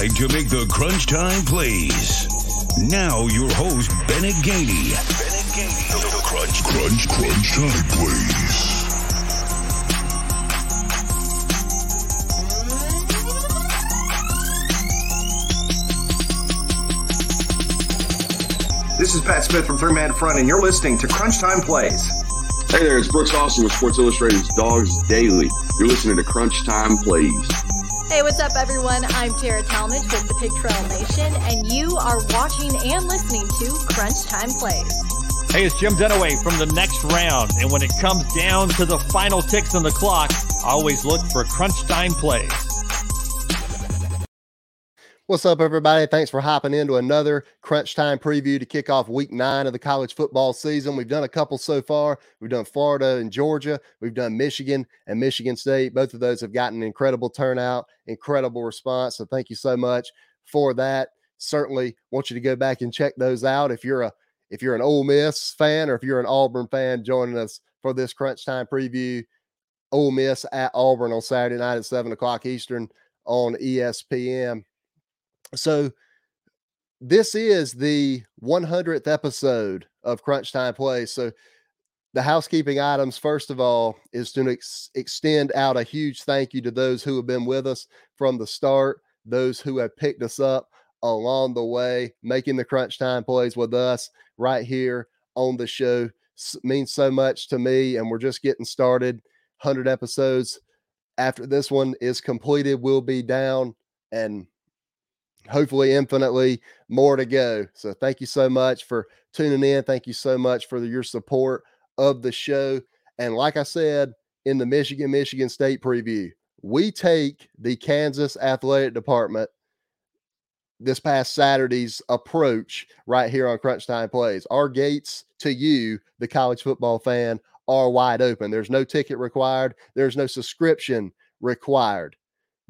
guide to make the crunch time plays. Now, your host, Bennett Gainey. Bennett Gainey. The crunch, crunch, crunch time plays. This is Pat Smith from Third Man Front, and you're listening to Crunch Time Plays. Hey there, it's Brooks Austin with Sports Illustrated's Dawgs Daily. You're listening to Crunch Time Plays. Hey, what's up, everyone? I'm Tara Talmadge with the Pig Trail Nation, and you are watching and listening to Crunch Time Plays. Hey, it's Jim Dunaway from the next round, and when it comes down to the final ticks on the clock, always look for Crunch Time Plays. What's up, everybody? Thanks for hopping into another crunch time preview to kick off week nine of the college football season. We've done a couple so far. We've done Florida and Georgia. We've done Michigan and Michigan State. Both of those have gotten incredible turnout, incredible response. So thank you so much for that. Certainly want you to go back and check those out. If you're a if you're an Ole Miss fan or if you're an Auburn fan joining us for this crunch time preview, Ole Miss at Auburn on Saturday night at seven o'clock Eastern on ESPN so this is the 100th episode of Crunch Time Plays. So the housekeeping items, first of all, is to ex- extend out a huge thank you to those who have been with us from the start, those who have picked us up along the way, making the Crunch Time Plays with us right here on the show S- means so much to me. And we're just getting started. 100 episodes after this one is completed, we'll be down and hopefully infinitely more to go. So thank you so much for tuning in. Thank you so much for your support of the show. And like I said in the Michigan Michigan State preview, we take the Kansas athletic department this past Saturday's approach right here on Crunch Time Plays. Our gates to you, the college football fan, are wide open. There's no ticket required, there's no subscription required.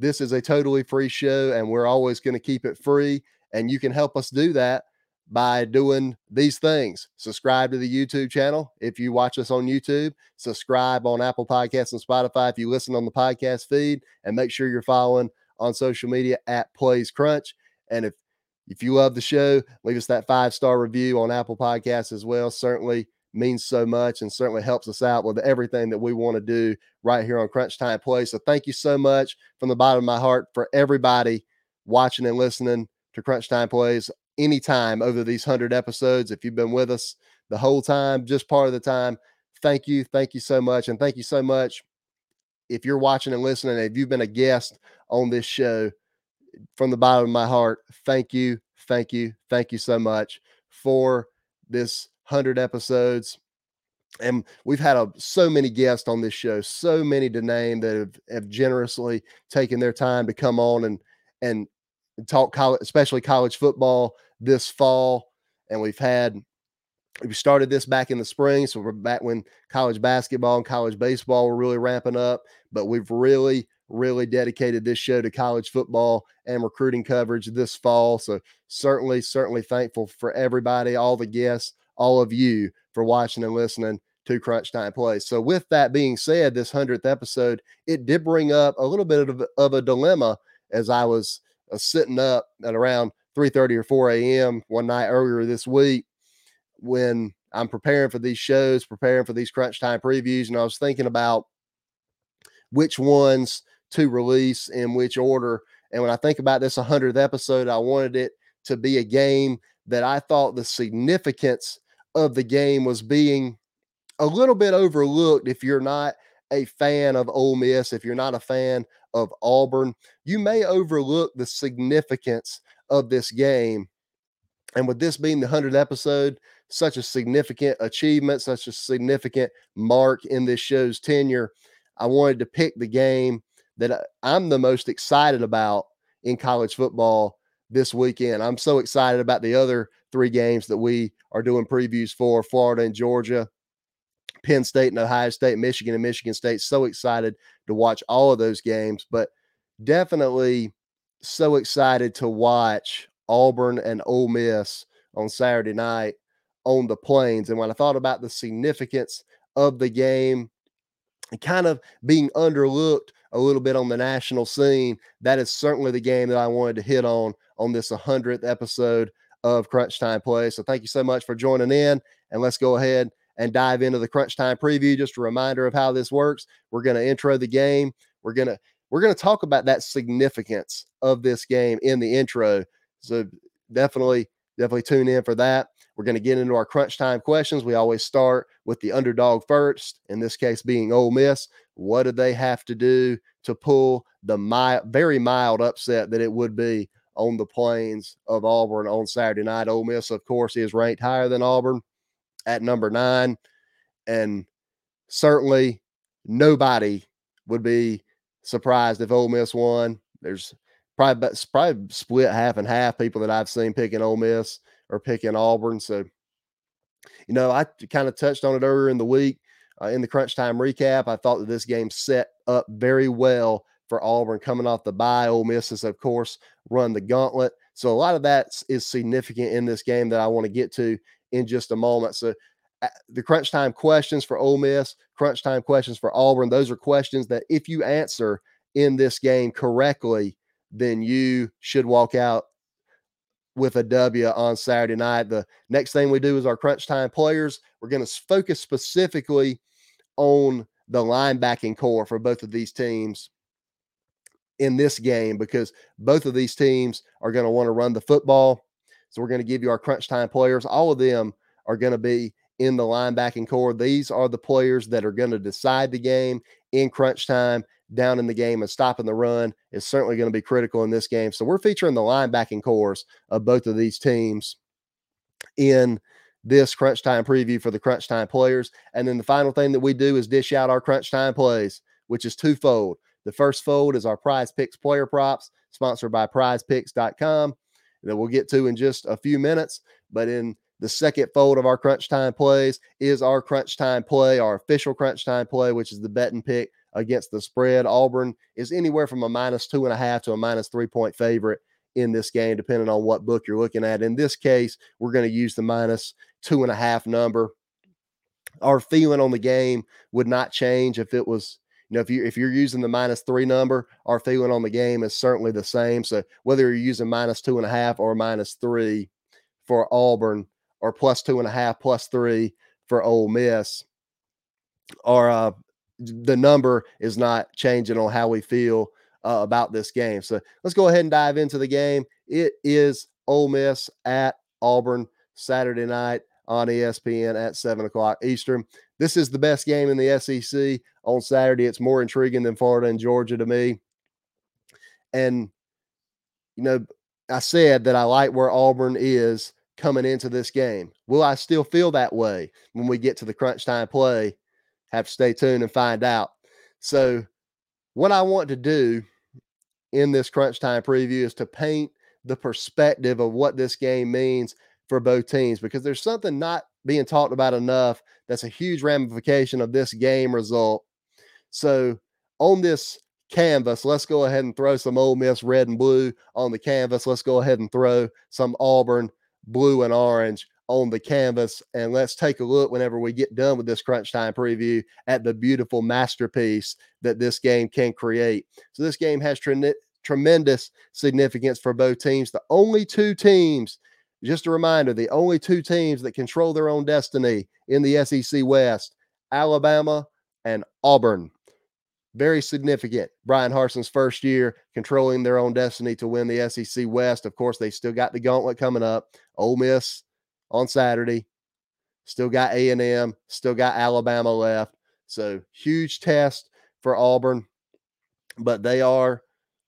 This is a totally free show, and we're always going to keep it free. And you can help us do that by doing these things. Subscribe to the YouTube channel if you watch us on YouTube. Subscribe on Apple Podcasts and Spotify if you listen on the podcast feed, and make sure you're following on social media at Plays Crunch. And if if you love the show, leave us that five star review on Apple Podcasts as well. Certainly means so much and certainly helps us out with everything that we want to do right here on Crunch Time Play. So thank you so much from the bottom of my heart for everybody watching and listening to Crunch Time Plays anytime over these 100 episodes. If you've been with us the whole time, just part of the time, thank you. Thank you so much. And thank you so much if you're watching and listening, if you've been a guest on this show, from the bottom of my heart, thank you, thank you, thank you so much for this 100 episodes. And we've had a, so many guests on this show, so many to name that have, have generously taken their time to come on and and talk college, especially college football this fall. And we've had we started this back in the spring, so we're back when college basketball and college baseball were really ramping up. But we've really, really dedicated this show to college football and recruiting coverage this fall. So certainly, certainly thankful for everybody, all the guests all of you for watching and listening to Crunch Time Plays. So, with that being said, this 100th episode, it did bring up a little bit of, of a dilemma as I was uh, sitting up at around 3:30 or 4 a.m. one night earlier this week when I'm preparing for these shows, preparing for these Crunch Time previews, and I was thinking about which ones to release in which order. And when I think about this 100th episode, I wanted it to be a game that I thought the significance of the game was being a little bit overlooked if you're not a fan of Ole Miss, if you're not a fan of Auburn, you may overlook the significance of this game. And with this being the 100th episode, such a significant achievement, such a significant mark in this show's tenure, I wanted to pick the game that uh, I'm the most excited about in college football this weekend. I'm so excited about the other three games that we are doing previews for Florida and Georgia, Penn State and Ohio State, Michigan and Michigan State. So excited to watch all of those games, but definitely so excited to watch Auburn and Ole Miss on Saturday night on the plains. And when I thought about the significance of the game, kind of being underlooked a little bit on the national scene, that is certainly the game that I wanted to hit on on this 100th episode of Crunch Time Play. So thank you so much for joining in, and let's go ahead and dive into the Crunch Time preview. Just a reminder of how this works. We're going to intro the game. We're going to we're going to talk about that significance of this game in the intro. So definitely definitely tune in for that. We're going to get into our crunch time questions. We always start with the underdog first, in this case being Ole Miss. What do they have to do to pull the mild, very mild upset that it would be on the plains of Auburn on Saturday night? Ole Miss, of course, is ranked higher than Auburn at number nine. And certainly nobody would be surprised if Ole Miss won. There's probably probably split half and half people that I've seen picking Ole Miss or picking Auburn. So, you know, I kind of touched on it earlier in the week uh, in the crunch time recap. I thought that this game set up very well for Auburn coming off the bye. Ole Miss has, of course, run the gauntlet. So a lot of that is significant in this game that I want to get to in just a moment. So the crunch time questions for Ole Miss, crunch time questions for Auburn, those are questions that if you answer in this game correctly, then you should walk out with a W on Saturday night. The next thing we do is our crunch time players. We're going to focus specifically on the linebacking corps for both of these teams in this game because both of these teams are going to want to run the football. So we're going to give you our crunch time players. All of them are going to be in the linebacking corps. These are the players that are going to decide the game in crunch time down in the game and stopping the run is certainly going to be critical in this game. So we're featuring the linebacking corps of both of these teams in this crunch time preview for the crunch time players. And then the final thing that we do is dish out our crunch time plays, which is twofold. The first fold is our prize picks player props, sponsored by prizepicks.com that we'll get to in just a few minutes. But in the second fold of our crunch time plays is our crunch time play, our official crunch time play, which is the betting pick against the spread. Auburn is anywhere from a minus two and a half to a minus three point favorite in this game, depending on what book you're looking at. In this case, we're going to use the minus two and a half number. Our feeling on the game would not change if it was, you know, if you if you're using the minus three number, our feeling on the game is certainly the same. So whether you're using minus two and a half or minus three for Auburn, or plus two and a half, plus three for Ole Miss, or uh, the number is not changing on how we feel uh, about this game. So let's go ahead and dive into the game. It is Ole Miss at Auburn Saturday night on ESPN at seven o'clock Eastern. This is the best game in the SEC on Saturday. It's more intriguing than Florida and Georgia to me. And, you know, I said that I like where Auburn is coming into this game. Will I still feel that way when we get to the crunch time play have to stay tuned and find out. So, what I want to do in this crunch time preview is to paint the perspective of what this game means for both teams because there's something not being talked about enough that's a huge ramification of this game result. So, on this canvas, let's go ahead and throw some Ole Miss red and blue on the canvas. Let's go ahead and throw some Auburn blue and orange on the canvas. And let's take a look whenever we get done with this crunch time preview at the beautiful masterpiece that this game can create. So, this game has tre- tremendous significance for both teams. The only two teams, just a reminder, the only two teams that control their own destiny in the SEC West, Alabama and Auburn. Very significant. Bryan Harsin's first year controlling their own destiny to win the SEC West. Of course, they still got the gauntlet coming up. Ole Miss on Saturday. Still got A&M, still got Alabama left. So huge test for Auburn, but they are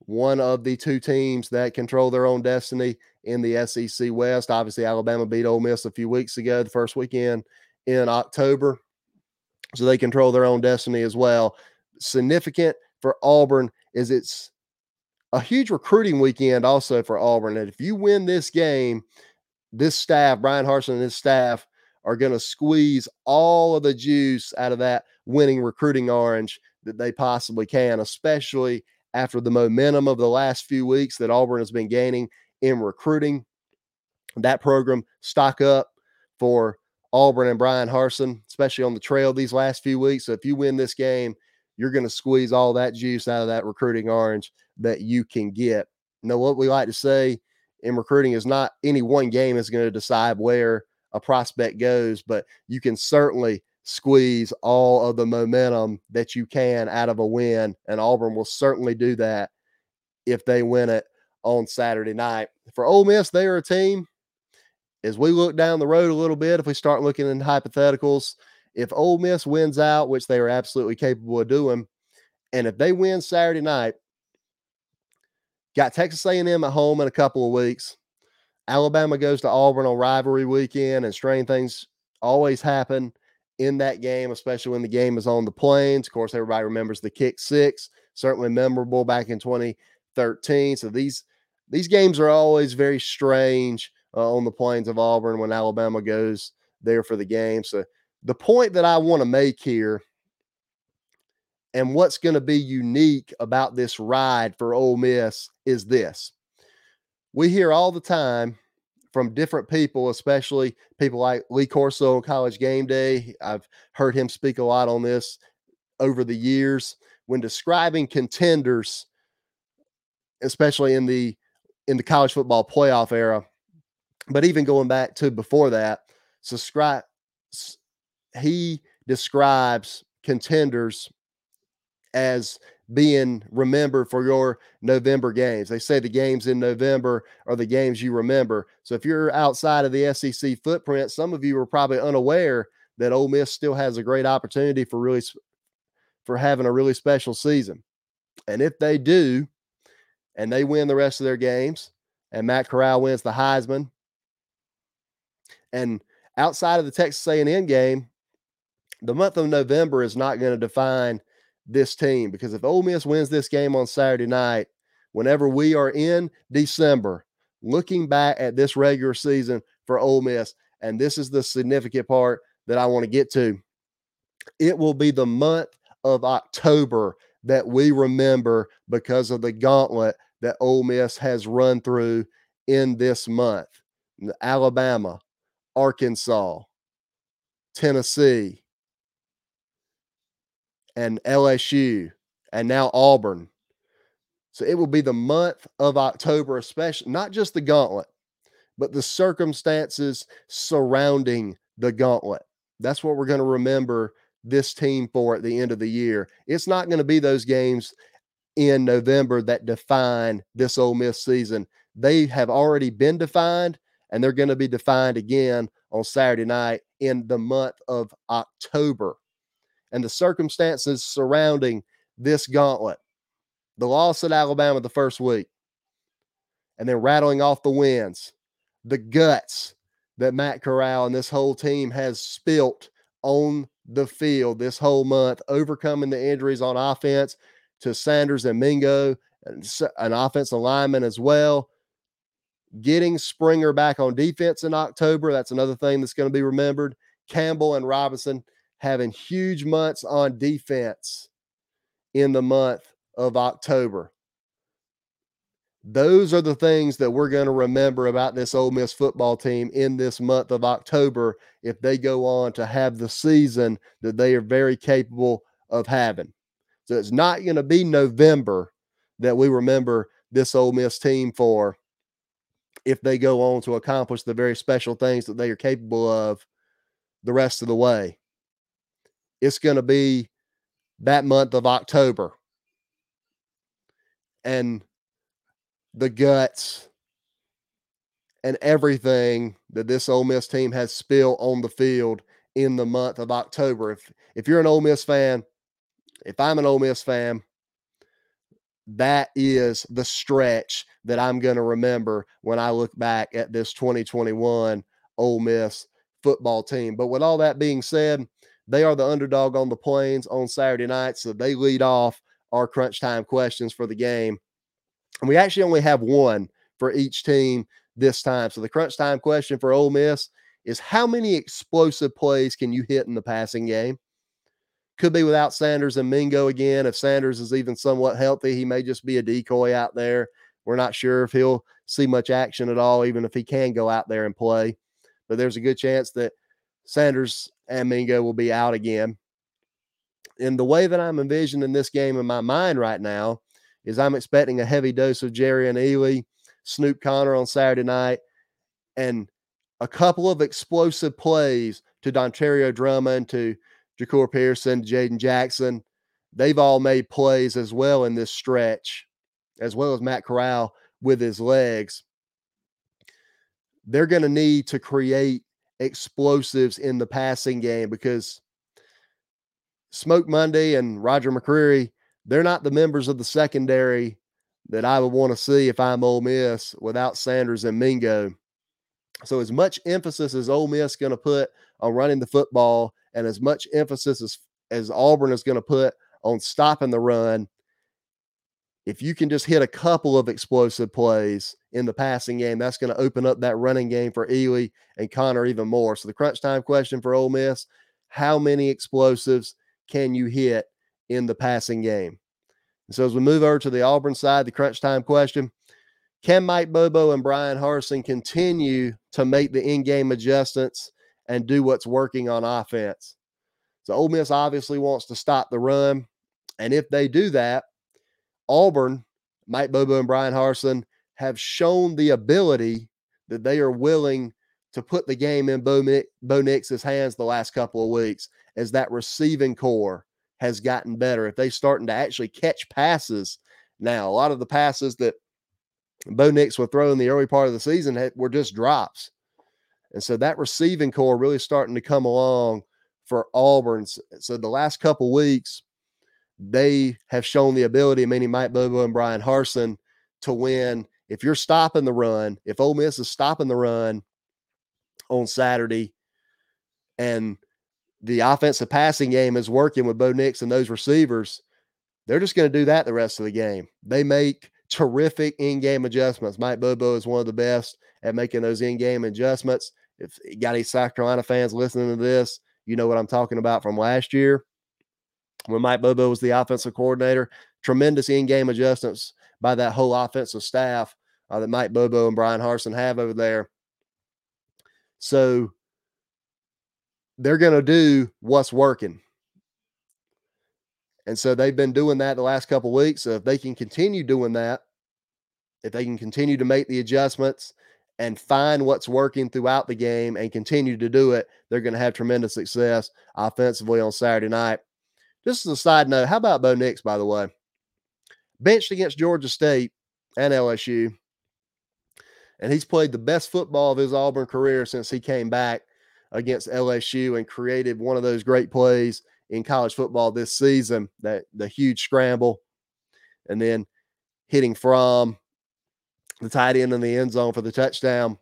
one of the two teams that control their own destiny in the SEC West. Obviously, Alabama beat Ole Miss a few weeks ago, the first weekend in October. So they control their own destiny as well. Significant for Auburn is it's a huge recruiting weekend also for Auburn. And if you win this game, this staff, Bryan Harsin and his staff, are going to squeeze all of the juice out of that winning recruiting orange that they possibly can, especially after the momentum of the last few weeks that Auburn has been gaining in recruiting. That program stock up for Auburn and Bryan Harsin, especially on the trail these last few weeks. So if you win this game, you're going to squeeze all that juice out of that recruiting orange that you can get. Know what we like to say in recruiting is not any one game is going to decide where a prospect goes, but you can certainly squeeze all of the momentum that you can out of a win. And Auburn will certainly do that if they win it on Saturday night. For Ole Miss, they are a team. As we look down the road a little bit, if we start looking in hypotheticals, if Ole Miss wins out, which they are absolutely capable of doing, and if they win Saturday night, got Texas A&M at home in a couple of weeks. Alabama goes to Auburn on rivalry weekend, and strange things always happen in that game, especially when the game is on the plains. Of course, everybody remembers the kick six, certainly memorable back in 2013. So these these games are always very strange uh, on the plains of Auburn when Alabama goes there for the game. So the point that I want to make here and what's going to be unique about this ride for Ole Miss is this. We hear all the time from different people, especially people like Lee Corso on College Game Day. I've heard him speak a lot on this over the years when describing contenders, especially in the in the college football playoff era. But even going back to before that, subscribe he describes contenders as being remembered for your November games. They say the games in November are the games you remember. So if you're outside of the SEC footprint, some of you are probably unaware that Ole Miss still has a great opportunity for really for having a really special season. And if they do, and they win the rest of their games, and Matt Corral wins the Heisman, and outside of the Texas A&M game, the month of November is not going to define this team because if Ole Miss wins this game on Saturday night, whenever we are in December, looking back at this regular season for Ole Miss, and this is the significant part that I want to get to, it will be the month of October that we remember because of the gauntlet that Ole Miss has run through in this month. Alabama, Arkansas, Tennessee, and LSU and now Auburn. So it will be the month of October, especially not just the gauntlet, but the circumstances surrounding the gauntlet. That's what we're going to remember this team for at the end of the year. It's not going to be those games in November that define this Ole Miss season. They have already been defined, and they're going to be defined again on Saturday night in the month of October and the circumstances surrounding this gauntlet. The loss at Alabama the first week, and then rattling off the wins, the guts that Matt Corral and this whole team has spilt on the field this whole month, overcoming the injuries on offense to Sanders and Mingo, and an offensive lineman as well. Getting Springer back on defense in October, that's another thing that's going to be remembered. Campbell and Robinson having huge months on defense in the month of October. Those are the things that we're going to remember about this Ole Miss football team in this month of October if they go on to have the season that they are very capable of having. So it's not going to be November that we remember this Ole Miss team for if they go on to accomplish the very special things that they are capable of the rest of the way it's going to be that month of October. And the guts and everything that this Ole Miss team has spilled on the field in the month of October. If if you're an Ole Miss fan, if I'm an Ole Miss fan, that is the stretch that I'm going to remember when I look back at this 2021 Ole Miss football team. But with all that being said, they are the underdog on the plains on Saturday night. So they lead off our crunch time questions for the game. And we actually only have one for each team this time. So the crunch time question for Ole Miss is how many explosive plays can you hit in the passing game? Could be without Sanders and Mingo again. If Sanders is even somewhat healthy, he may just be a decoy out there. We're not sure if he'll see much action at all, even if he can go out there and play. But there's a good chance that Sanders and Mingo will be out again. And the way that I'm envisioning this game in my mind right now is I'm expecting a heavy dose of Jerrion Ealy, Snoop Conner on Saturday night, and a couple of explosive plays to Dontario Drummond, to Jahcour Pearson, Jaden Jackson. They've all made plays as well in this stretch, as well as Matt Corral with his legs. They're going to need to create explosives in the passing game because Smoke Monday and Roger McCreary, they're not the members of the secondary that I would want to see if I'm Ole Miss without Sanders and Mingo. So as much emphasis as Ole Miss going to put on running the football, and as much emphasis as as Auburn is going to put on stopping the run, if you can just hit a couple of explosive plays in the passing game, that's going to open up that running game for Ealy and Conner even more. So the crunch time question for Ole Miss: How many explosives can you hit in the passing game? And so as we move over to the Auburn side, the crunch time question: can Mike Bobo and Bryan Harsin continue to make the in-game adjustments and do what's working on offense? So Ole Miss obviously wants to stop the run. And if they do that, Auburn, Mike Bobo and Bryan Harsin have shown the ability that they are willing to put the game in Bo, Bo Nix's hands the last couple of weeks as that receiving corps has gotten better. If they're starting to actually catch passes now, a lot of the passes that Bo Nix would throw in the early part of the season were just drops. And so that receiving corps really starting to come along for Auburn. So the last couple weeks, they have shown the ability, meaning Mike Bobo and Bryan Harsin, to win. If you're stopping the run, if Ole Miss is stopping the run on Saturday, and the offensive passing game is working with Bo Nix and those receivers, they're just going to do that the rest of the game. They make terrific in-game adjustments. Mike Bobo is one of the best at making those in-game adjustments. If you got any South Carolina fans listening to this, you know what I'm talking about from last year when Mike Bobo was the offensive coordinator. Tremendous in-game adjustments by that whole offensive staff uh, that Mike Bobo and Bryan Harsin have over there. So they're going to do what's working. And so they've been doing that the last couple weeks. So if they can continue doing that, if they can continue to make the adjustments and find what's working throughout the game and continue to do it, they're going to have tremendous success offensively on Saturday night. Just as a side note, how about Bo Nix, by the way? Benched against Georgia State and LSU. And he's played the best football of his Auburn career since he came back against LSU and created one of those great plays in college football this season. That the huge scramble, and then hitting from the tight end in the end zone for the touchdown.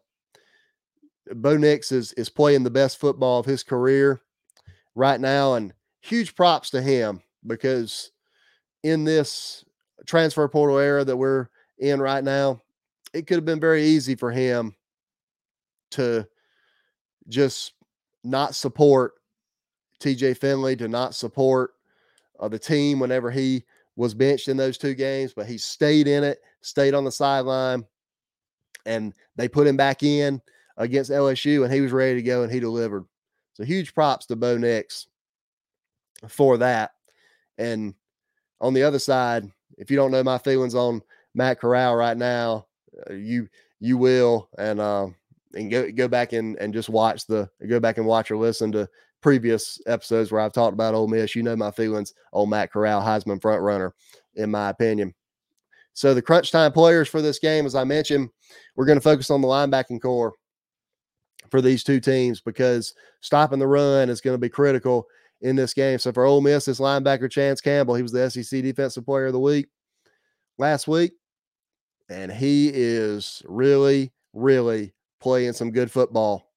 Bo Nix is is playing the best football of his career right now, and huge props to him because in this transfer portal era that we're in right now, it could have been very easy for him to just not support TJ Finley to not support uh, the team whenever he was benched in those two games, but he stayed in it, stayed on the sideline, and they put him back in against LSU, and he was ready to go, and he delivered. So huge props to Bo Nix for that. And on the other side, if you don't know my feelings on Matt Corral right now, uh, you you will, and uh, and go go back and and just watch the go back and watch or listen to previous episodes where I've talked about Ole Miss. You know my feelings on Matt Corral, Heisman front runner, in my opinion. So the crunch time players for this game, as I mentioned, we're going to focus on the linebacking corps for these two teams because stopping the run is going to be critical in this game. So for Ole Miss, this linebacker Chance Campbell, he was the SEC Defensive Player of the Week last week, and he is really, really playing some good football.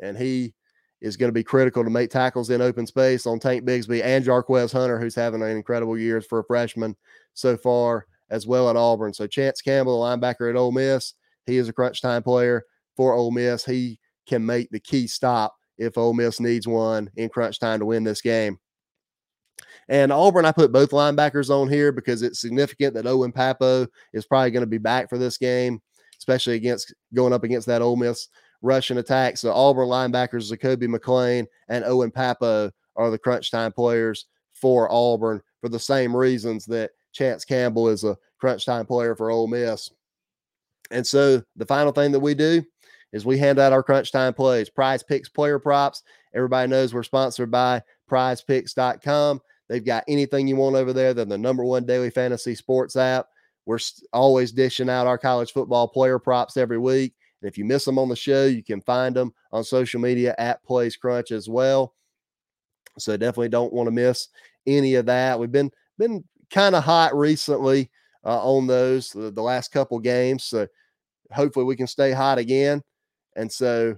And he is going to be critical to make tackles in open space on Tank Bigsby and Jarquez Hunter, who's having an incredible year for a freshman so far as well at Auburn. So Chance Campbell, the linebacker at Ole Miss, he is a crunch time player for Ole Miss. He can make the key stop if Ole Miss needs one in crunch time to win this game. And Auburn, I put both linebackers on here because it's significant that Owen Pappoe is probably going to be back for this game, especially against going up against that Ole Miss rushing attack. So Auburn linebackers Zakoby McClain and Owen Pappoe are the crunch time players for Auburn for the same reasons that Chance Campbell is a crunch time player for Ole Miss. And so the final thing that we do is we hand out our crunch time plays, prize picks, player props. Everybody knows we're sponsored by prizepicks.com. They've got anything you want over there. They're the number one daily fantasy sports app. We're always dishing out our college football player props every week. And if you miss them on the show, you can find them on social media at Plays Crunch as well. So definitely don't want to miss any of that. We've been been kind of hot recently uh, on those the, the last couple games. So hopefully we can stay hot again. And so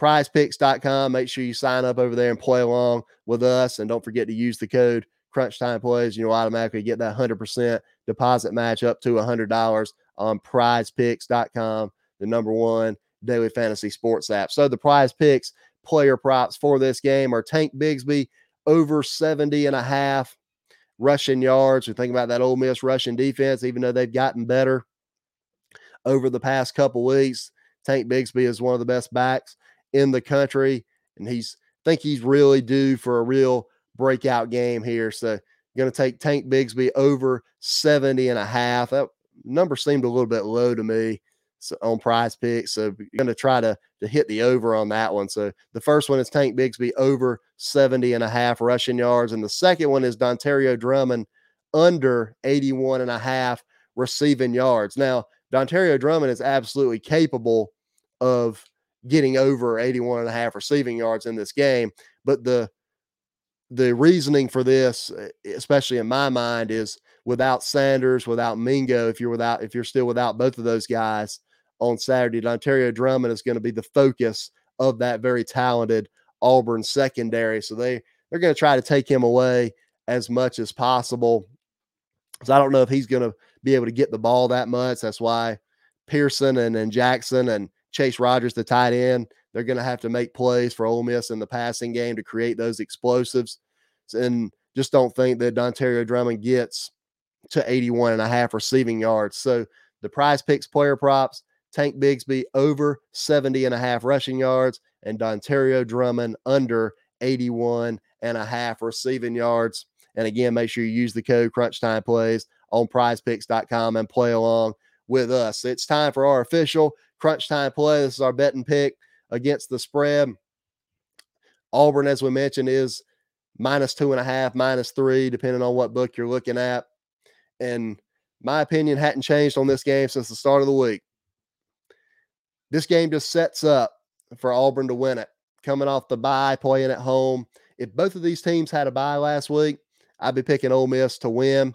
prizepicks.com, make sure you sign up over there and play along with us. And don't forget to use the code crunch time plays. You'll automatically get that 100% deposit match up to $100 on prizepicks.com, the number one daily fantasy sports app. So the prize picks player props for this game are Tank Bigsby over 70 and a half rushing yards. We think about that Ole Miss rushing defense, even though they've gotten better over the past couple weeks. Tank Bigsby is one of the best backs in the country, and he's I think he's really due for a real breakout game here. So going to take Tank Bigsby over 70 and a half. That number seemed a little bit low to me so on prize picks. So going to try to, to hit the over on that one. So the first one is Tank Bigsby over 70 and a half rushing yards. And the second one is Dontario Drummond under 81 and a half receiving yards. Now, Dontario Drummond is absolutely capable of getting over 81 and a half receiving yards in this game. But the the reasoning for this, eh, especially in my mind, is without Sanders, without Mingo, if you're without if you're still without both of those guys on Saturday, Dontario Drummond is going to be the focus of that very talented Auburn secondary. So they they're going to try to take him away as much as possible. So I don't know if he's going to be able to get the ball that much. That's why Pearson and, and Jackson and Chase Rogers, the tight end, they're going to have to make plays for Ole Miss in the passing game to create those explosives. And just don't think that Dontario Drummond gets to 81 and a half receiving yards. So the prize picks player props, Tank Bigsby over 70 and a half rushing yards, and Dontario Drummond under 81 and a half receiving yards. And again, make sure you use the code Crunch Time Plays on prizepicks.com and play along with us. It's time for our official crunch time play. This is our betting pick against the spread. Auburn, as we mentioned, is minus two and a half, minus three, depending on what book you're looking at. And my opinion hadn't changed on this game since the start of the week. This game just sets up for Auburn to win it. Coming off the bye, playing at home. If both of these teams had a bye last week, I'd be picking Ole Miss to win.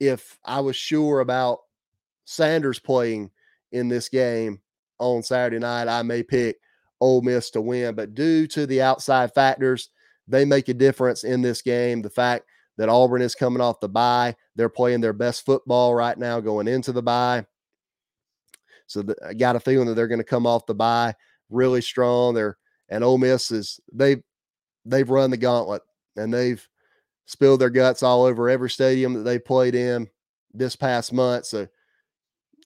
If I was sure about Sanders playing in this game on Saturday night, I may pick Ole Miss to win. But due to the outside factors, they make a difference in this game. The fact that Auburn is coming off the bye, they're playing their best football right now going into the bye. So the, I got a feeling that they're going to come off the bye really strong. They're and Ole Miss is they've they've run the gauntlet and they've spilled their guts all over every stadium that they played in this past month. So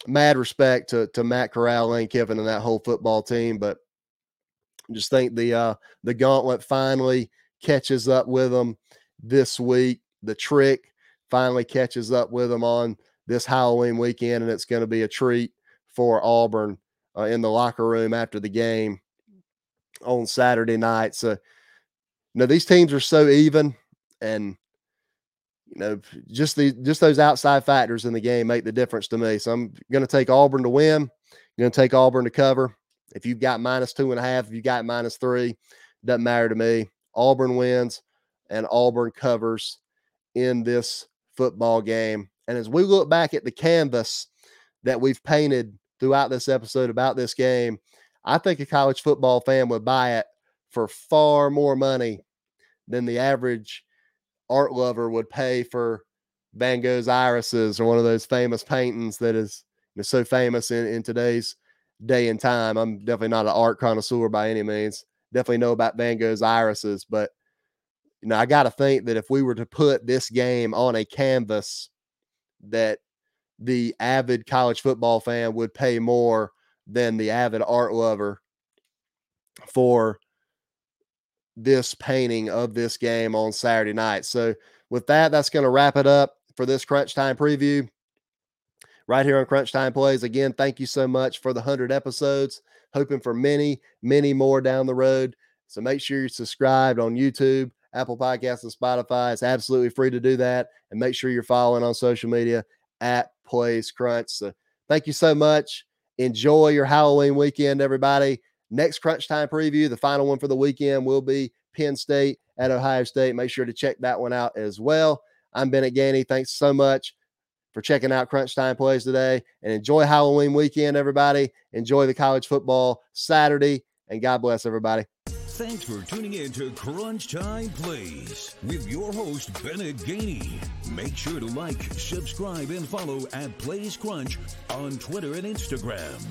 mad respect to to Matt Corral, Lane Kiffin, and that whole football team. But just think the uh the gauntlet finally catches up with them this week. The trick finally catches up with them on this Halloween weekend, and it's going to be a treat for Auburn uh, in the locker room after the game on Saturday night. So, you know, these teams are so even, and you know, just the just those outside factors in the game make the difference to me. So I'm going to take Auburn to win. Going to take Auburn to cover. If you've got minus two and a half, if you got minus three, doesn't matter to me. Auburn wins and Auburn covers in this football game. And as we look back at the canvas that we've painted throughout this episode about this game, I think a college football fan would buy it for far more money than the average art lover would pay for Van Gogh's irises or one of those famous paintings that is you know, so famous in, in today's day and time. I'm definitely not an art connoisseur by any means. Definitely know about Van Gogh's irises, but you know, I got to think that if we were to put this game on a canvas, that the avid college football fan would pay more than the avid art lover for this painting of this game on Saturday night. So with that, that's going to wrap it up for this Crunch Time preview right here on Crunch Time Plays. Again, thank you so much for the 100 episodes. Hoping for many, many more down the road. So make sure you're subscribed on YouTube, Apple Podcasts, and Spotify. It's absolutely free to do that. And make sure you're following on social media at Plays Crunch. So thank you so much. Enjoy your Halloween weekend, everybody. Next Crunch Time preview, the final one for the weekend, will be Penn State at Ohio State. Make sure to check that one out as well. I'm Bennett Gainey. Thanks so much for checking out Crunch Time Plays today and enjoy Halloween weekend, everybody. Enjoy the college football Saturday, and God bless everybody. Thanks for tuning in to Crunch Time Plays with your host, Bennett Gainey. Make sure to like, subscribe, and follow at Plays Crunch on Twitter and Instagram.